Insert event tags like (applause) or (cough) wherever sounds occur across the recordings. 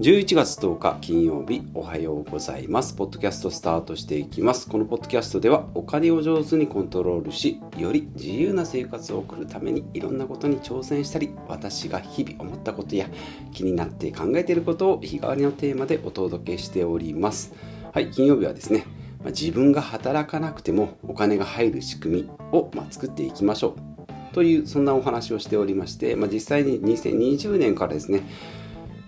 11月10日金曜日おはようございます。ポッドキャストスタートしていきます。このポッドキャストではお金を上手にコントロールし、より自由な生活を送るためにいろんなことに挑戦したり、私が日々思ったことや気になって考えていることを日替わりのテーマでお届けしております。はい、金曜日はですね、自分が働かなくてもお金が入る仕組みを作っていきましょう。というそんなお話をしておりまして、まあ、実際に2020年からですね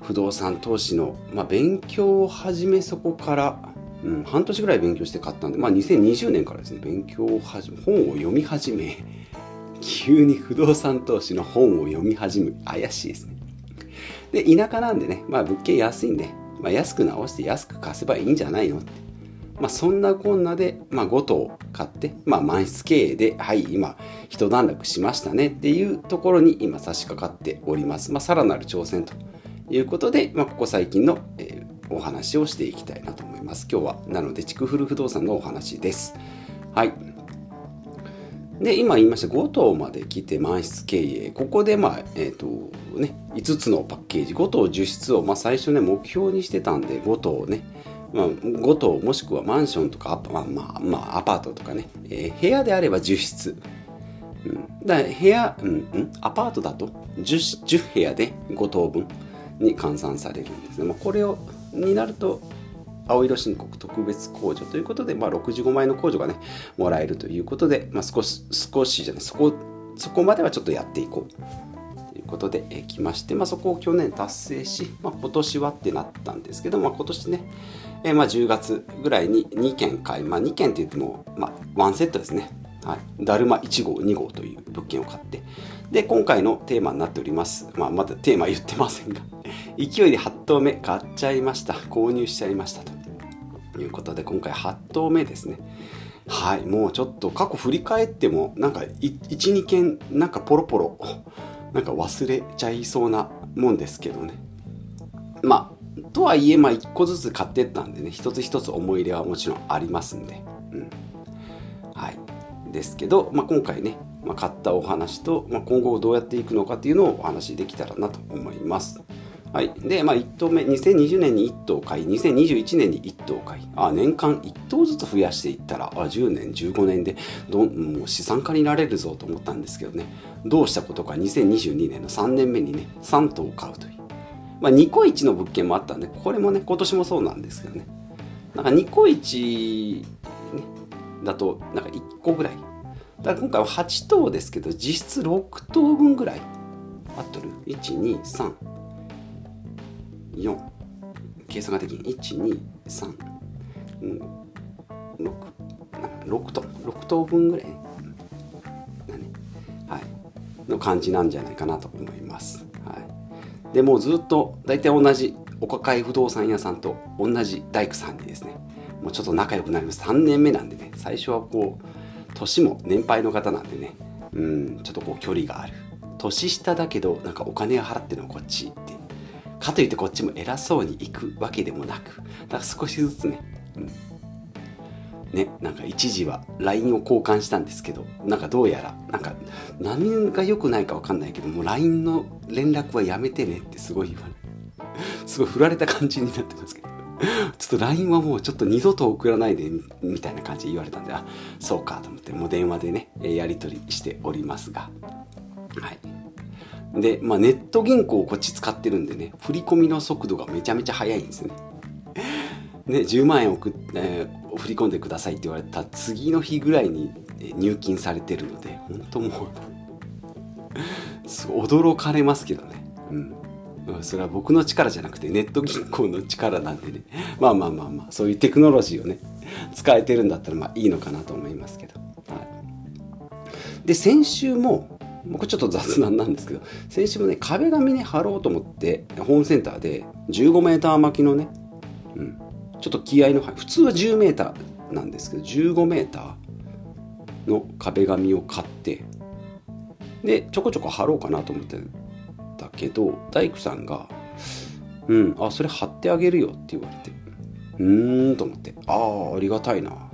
不動産投資の、まあ、勉強を始めそこから、うん、半年ぐらい勉強して買ったんで、まあ、2020年からですね勉強をはじ本を読み始め (laughs) 急に不動産投資の本を読み始め怪しいですねで田舎なんでね、まあ、物件安いんで、まあ、安く直して安く貸せばいいんじゃないのってまあ、そんなこんなで、まあ、5棟買って、まあ、満室経営で、はい、今、一段落しましたねっていうところに今差し掛かっております。まあ、さらなる挑戦ということで、まあ、ここ最近の、えー、お話をしていきたいなと思います。今日は、なので、築古不動産のお話です。はい。で、今言いました5棟まで来て満室経営。ここで、まあ、えっ、ー、と、ね、5つのパッケージ、5棟10室を、まあ、最初ね、目標にしてたんで、5棟ね、まあ、5棟もしくはマンションとか、まあ、まあ、まあ、アパートとかね、えー、部屋であれば10室。うん、だ部屋、うん、うん、アパートだと 10, 10部屋で5棟分。に換算されるんですね。まあ、これをになると青色申告特別控除ということで、まあ、65万円の控除がねもらえるということで、まあ、少し少しじゃないそこそこまではちょっとやっていこうということで、えー、来まして、まあ、そこを去年達成し、まあ、今年はってなったんですけど、まあ、今年ね、え、まあ10月ぐらいに2件買い、まあ、2件って言っても、まあ、1セットですねはい、だるま1号2号という物件を買ってで今回のテーマになっております、まあ、まだテーマ言ってませんが。(laughs) 勢いで8頭目買っちゃいました。購入しちゃいましたと。いうことで今回8頭目ですね。はいもうちょっと過去振り返ってもなんか12件なんかポロポロなんか忘れちゃいそうなもんですけどね。まあとはいえまあ1個ずつ買ってったんでね一つ一つ思い入れはもちろんありますんで、うん、ですけど、まあ、今回ね、まあ、買ったお話と、まあ、今後どうやっていくのかっていうのをお話できたらなと思います。はい。で、まあ、1頭目、2020年に1頭買い、2021年に1頭買い、あ、年間1頭ずつ増やしていったら、あ、10年、15年でど、もう資産家になれるぞと思ったんですけどね、どうしたことか、2022年の3年目にね、3頭買うという。まあ、ニコイチの物件もあったんで、これもね、今年もそうなんですけどね。なんかニコイチ、だと、なんか1個ぐらい。だから今回は8頭ですけど、実質6頭分ぐらい。合っとる ?1、2、3。4計算ができん。123、うん、6 6と6等。分ぐらい、ね、はい、の感じなんじゃないかなと思います、はい、でもうずっと大体同じお抱え不動産屋さんと同じ大工さんにですねもうちょっと仲良くなります。3年目なんでね最初はこう年も年配の方なんでねうんちょっとこう距離がある。年下だけどなんかお金を払ってるのこっちって。かといってこっちも偉そうに行くわけでもなくだから少しずつね、うん、ねなんか一時は LINE を交換したんですけどなんかどうやらなんか何が良くないか分かんないけども LINE の連絡はやめてねってすごい言われすごい振られた感じになってますけど。ちょっと LINE はもうちょっと二度と送らないでみたいな感じで言われたんであそうかと思ってもう電話でねやり取りしておりますがはいで、まあ、ネット銀行をこっち使ってるんでね、振り込みの速度がめちゃめちゃ速いんですね。ね、10万円送っ、えー、振り込んでくださいって言われた次の日ぐらいに入金されてるので、本当もう驚かれますけどね。うん。それは僕の力じゃなくてネット銀行の力なんでね。(laughs) まあまあまあまあ、そういうテクノロジーをね、使えてるんだったらまあいいのかなと思いますけど。はい、で、先週も、僕ちょっと雑談なんですけど先週もね壁紙ね貼ろうと思ってホームセンターで 15m 巻きのね、うん、ちょっと気合の普通は 10m なんですけど 15m の壁紙を買ってでちょこちょこ貼ろうかなと思ってたけど大工さんが「うんあそれ貼ってあげるよ」って言われてうーんと思ってああありがたいな。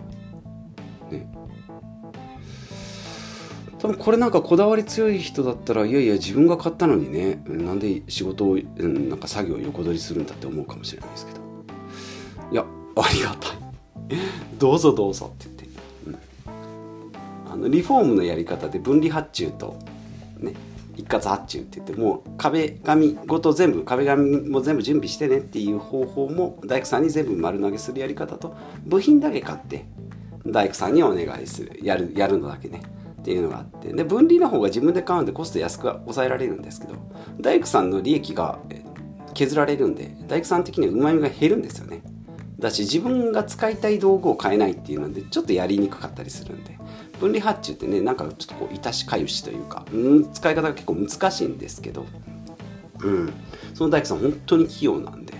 多分これなんかこだわり強い人だったらいやいや自分が買ったのにねなんで仕事を、うん、なんか作業を横取りするんだって思うかもしれないですけど。いやありがたい。(laughs) どうぞどうぞって言って、うん、あのリフォームのやり方で分離発注とね。一括発注って言ってもう壁紙ごと全部壁紙も全部準備してねっていう方法も大工さんに全部丸投げするやり方と部品だけ買って大工さんにお願いするやるやるのだけねっていうのがあってで分離の方が自分で買うんでコスト安く抑えられるんですけど大工さんの利益が削られるんで大工さん的にはうまみが減るんですよね。だし自分が使いたい道具を変えないっていうのでちょっとやりにくかったりするんで。分離発注ってねなんかちょっとこういたしかゆしというか、うん、使い方が結構難しいんですけど、うん、その大工さん本当に器用なんで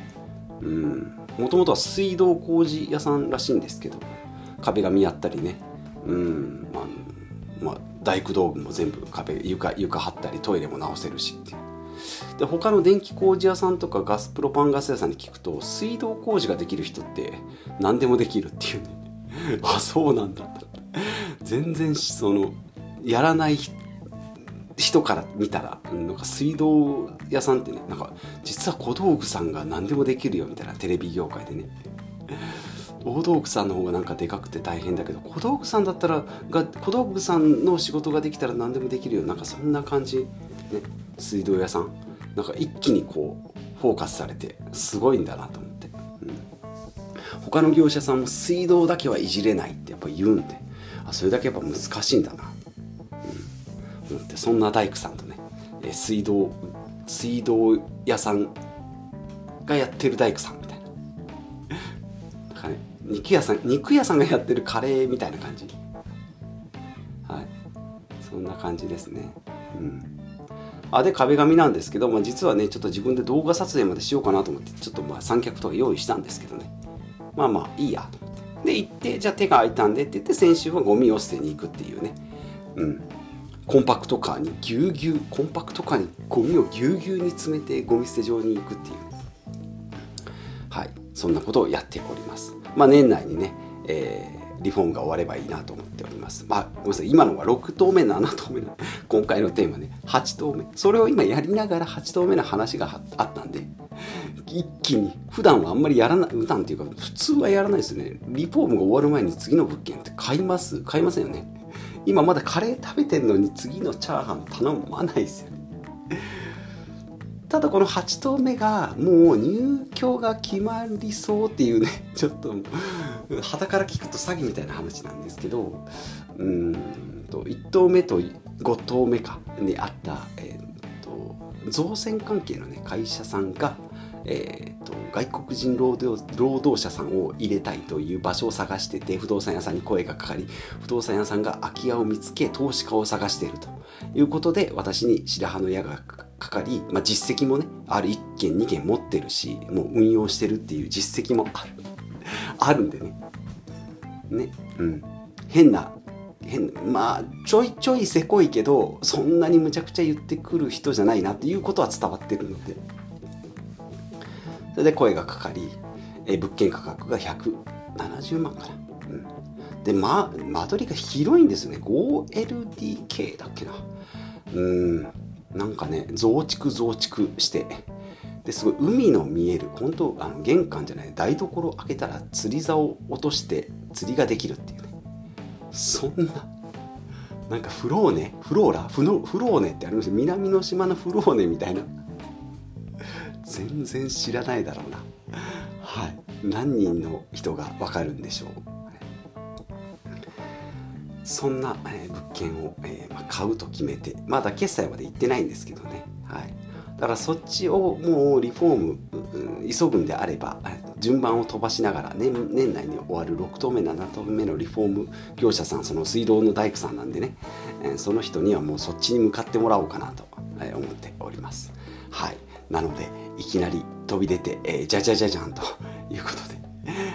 もともとは水道工事屋さんらしいんですけど壁紙やったりねうん。あまあ、大工道具も全部壁床床張ったりトイレも直せるしっていう。で他の電気工事屋さんとかガスプロパンガス屋さんに聞くと水道工事ができる人って何でもできるっていうね。(laughs) あそうなんだって。全然そのやらない人から見たらなんか水道屋さんってねなんか実は小道具さんが何でもできるよみたいなテレビ業界でね。(laughs) 大道具さんの方がなんかでかくて大変だけど小道具さんだったらが小道具さんの仕事ができたら何でもできるよなんかそんな感じ、ね、水道屋さん。なんか一気にこうフォーカスされてすごいんだなと思って、うん、他の業者さんも水道だけはいじれないってやっぱ言うんで。あそれだけやっぱ難しいんだな、うん、思ってそんな大工さんとね水道水道屋さんがやってる大工さんみたいな。だかね肉屋さん肉屋さんがやってるカレーみたいな感じ。はい。そんな感じですね。うん。あで壁紙なんですけど、まあ、実はねちょっと自分で動画撮影までしようかなと思ってちょっとまあ三脚とか用意したんですけどね。まあまあいいやと。で行ってじゃあ手が空いたんでって言って先週はゴミを捨てに行くっていうね。うん。コンパクトカーにぎゅうぎゅうコンパクトカーにゴミをぎゅうぎゅうに詰めてゴミ捨て場に行くっていう。はい。そんなことをやっております。まあ年内にね、えーリフォームが終わればいいなと思っております。まあ、ごめんなさい、今のは6投目、7投目の、(laughs) 今回のテーマね、8投目。それを今やりながら8投目の話があったんで、一気に、普段はあんまりやらない、普段っていうか、普通はやらないですよね。リフォームが終わる前に次の物件って買います？買いませんよね。今まだカレー食べてんのに次のチャーハン頼まないですよね。ただこの8投目がもう入居が決まりそうっていうねちょっと旗から聞くと詐欺みたいな話なんですけどうんと1投目と5投目かにあった、えーと、造船関係の、ね、会社さんが、えー、と外国人労働労働者さんを入れたいという場所を探してて不動産屋さんに声がかかり不動産屋さんが空き家を見つけ投資家を探していると。いうことで私に白羽の矢がかかり、まあ、実績もねある1件2件持ってるしもう運用してるっていう実績もある。あるんでね。ね。うん。変な変なまあちょいちょいせこいけどそんなにむちゃくちゃ言ってくる人じゃないなっていうことは伝わってるので。それで声がかかりえ物件価格が170万かな、うん、でま間取りが広いんですよね。5LDK だっけな。うん。なんかね増築増築して。ですごい海の見える本当あの玄関じゃない台所を開けたら釣り竿を落として釣りができるっていうね。そんななんかフローネフローラフノフローネってあります南の島のフローネみたいな。全然知らないだろうな。はい。何人の人がわかるんでしょう。そんな、え物件を、えまあ買うと決めてまだ決済まで行ってないんですけどね、はい、だからそっちをもうリフォーム、急ぐんであれば順番を飛ばしながら年年内に終わる6棟目7棟目のリフォーム業者さんその水道の大工さんなんでね、その人にはもうそっちに向かってもらおうかなと思っておりますはいなのでいきなり飛び出て、えー、じゃじゃじゃじゃんということで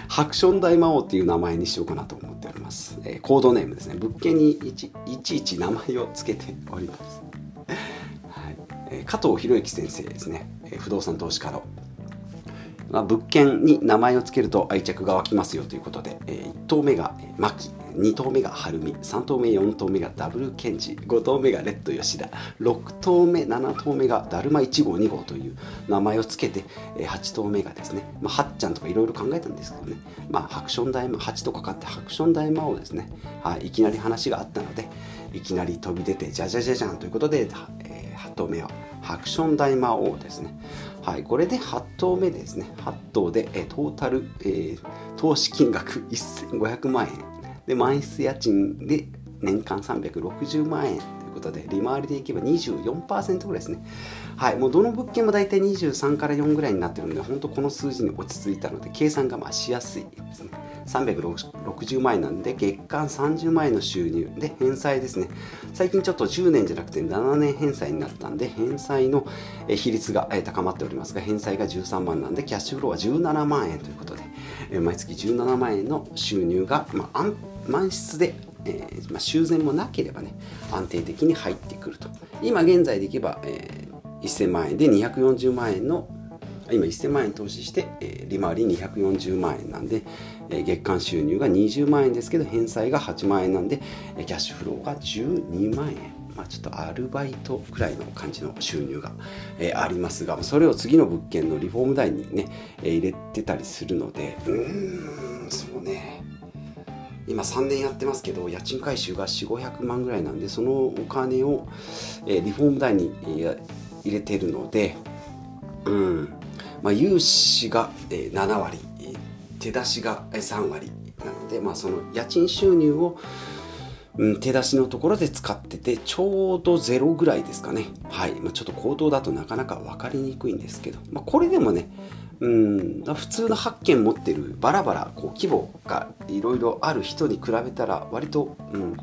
ハクション大魔王っていう名前にしようかなと思っております。えー、コードネームですね。物件にいちいちいち名前を付けております。加藤博之先生ですね。えー、不動産投資家の。まあ、物件に名前を付けると愛着が湧きますよということで、えー、1棟目が、えー、牧2投目が晴海3投目4投目がダブルケンジ5投目がレッド吉田6投目7投目がだるま1号2号という名前を付けて、えー、8投目がですね、まあ、はっちゃんとかいろいろ考えたんですけどね、まあ、ハクション大魔8とかかってハクション大魔王ですね、はい、いきなり話があったのでいきなり飛び出てじゃじゃじゃじゃんということで、えー、8頭目はハクション大魔王ですね。はい、これで8頭目ですね。8頭で、えトータル、えー、投資金額1500万円。で満室家賃で年間360万円。いうことで利回りでいけば24%ぐらいですね。はいもうどの物件も大体23から4ぐらいになってるので本当この数字に落ち着いたので計算がまあしやすいですね。360万円なんで月間30万円の収入で返済ですね。最近ちょっと10年じゃなくて7年返済になったんで返済の比率が高まっておりますが返済が13万なんでキャッシュフローは17万円ということで毎月17万円の収入が、まあ、満室でえーまあ、修繕もなければね安定的に入ってくると。今現在でいけば、えー、1000万円で240万円の今1000万円投資して、えー、利回り240万円なんで、えー、月間収入が20万円ですけど返済が8万円なんで、キャッシュフローが12万円。まあ、ちょっとアルバイトくらいの感じの収入が、えー、ありますがそれを次の物件のリフォーム代にね、えー、入れてたりするのでうーんそうね。今3年やってますけど家賃回収が4500万ぐらいなんでそのお金を、え、リフォーム代に、え、入れてるのでうん。まあ、融資が7割手出しが3割なので、まあ、その家賃収入を、うん、手出しのところで使っててちょうどゼロぐらいですかね。はい、まあ、ちょっと口頭だとなかなか分かりにくいんですけど、まあ、これでもねうん普通の8件持ってるバラバラこう規模がいろいろある人に比べたら割と、うん、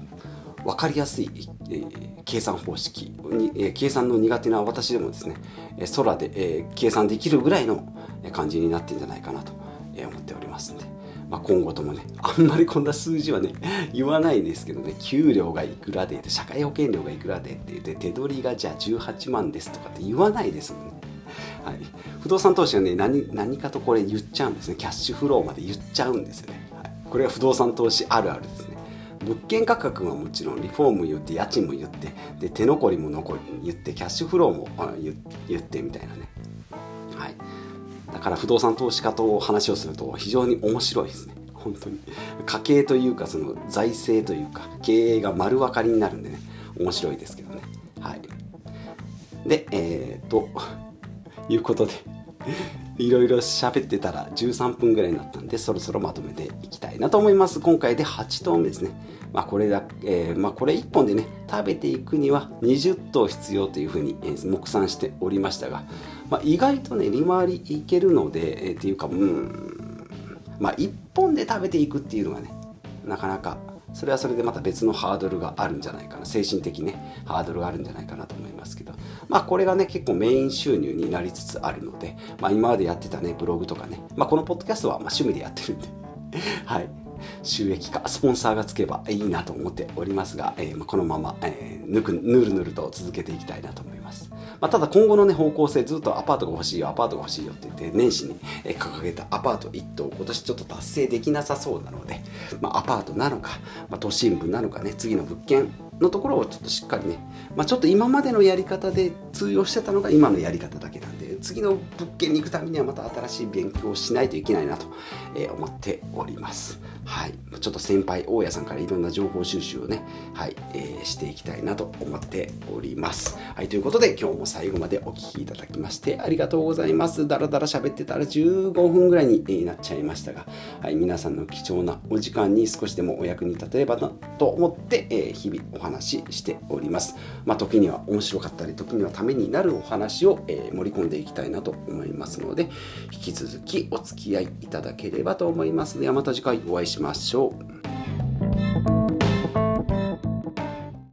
分かりやすい、えー、計算方式。に、えー、計算の苦手な私でもですね、えー、空で、えー、計算できるぐらいの感じになってるんじゃないかなと思っておりますんで、まあ、今後ともねあんまりこんな数字はね (laughs) 言わないですけどね給料がいくらで社会保険料がいくらでって言って手取りがじゃあ18万ですとかって言わないですもんね。はい、不動産投資はね何何かとこれ言っちゃうんですね。キャッシュフローまで言っちゃうんですよね、はい、これが不動産投資あるあるですね。物件価格はもちろんリフォーム言って家賃も言ってで手残りも残り言ってキャッシュフローも言ってみたいなね、だから不動産投資家と話をすると非常に面白いですね。本当に。家計というかその財政というか経営が丸分かりになるんでね。面白いですけどね。はい。でえー、ということでいろいろ喋ってたら13分ぐらいになったんでそろそろまとめていきたいなと思います。今回で8頭目ですね。まあこれだ、えー、まあこれ1本でね食べていくには20頭必要というふうに、えー、目算しておりましたが、まあ、意外とね利回りいけるので、えー、っていうかうん。まあ1本で食べていくっていうのがねなかなかそれはそれでまた別のハードルがあるんじゃないかな。精神的ねハードルがあるんじゃないかなと思いますけど。まあこれがね結構メイン収入になりつつあるので、まあ、今までやってたねブログとかね、まあ、このポッドキャストはま趣味でやってるんで。(laughs) はい。収益化スポンサーがつけばいいなと思っておりますが、えー、このまま、えー、ぬくぬるぬると続けていきたいなと思います、まあ、ただ今後の、ね、方向性ずっとアパートが欲しいよアパートが欲しいよって言って年始に掲げたアパート1棟今年ちょっと達成できなさそうなので、まあ、アパートなのか、まあ、都心部なのかね次の物件のところをちょっとしっかりね、まあ、ちょっと今までのやり方で通用してたのが今のやり方だけなんで次の物件に行くためにはまた新しい勉強をしないといけないなと思っております。はい。ちょっと先輩大家さんからいろんな情報収集をねはい、えー、していきたいなと思っております。はいということで今日も最後までお聴きいただきましてありがとうございます。だらだら喋ってたら15分ぐらいになっちゃいましたがはい皆さんの貴重なお時間に少しでもお役に立てればなと思って、えー、日々お話話しております。まあ、時には面白かったり、時にはためになるお話を、えー、盛り込んでいきたいなと思いますので、引き続きお付き合いいただければと思います。ではまた次回お会いしましょう。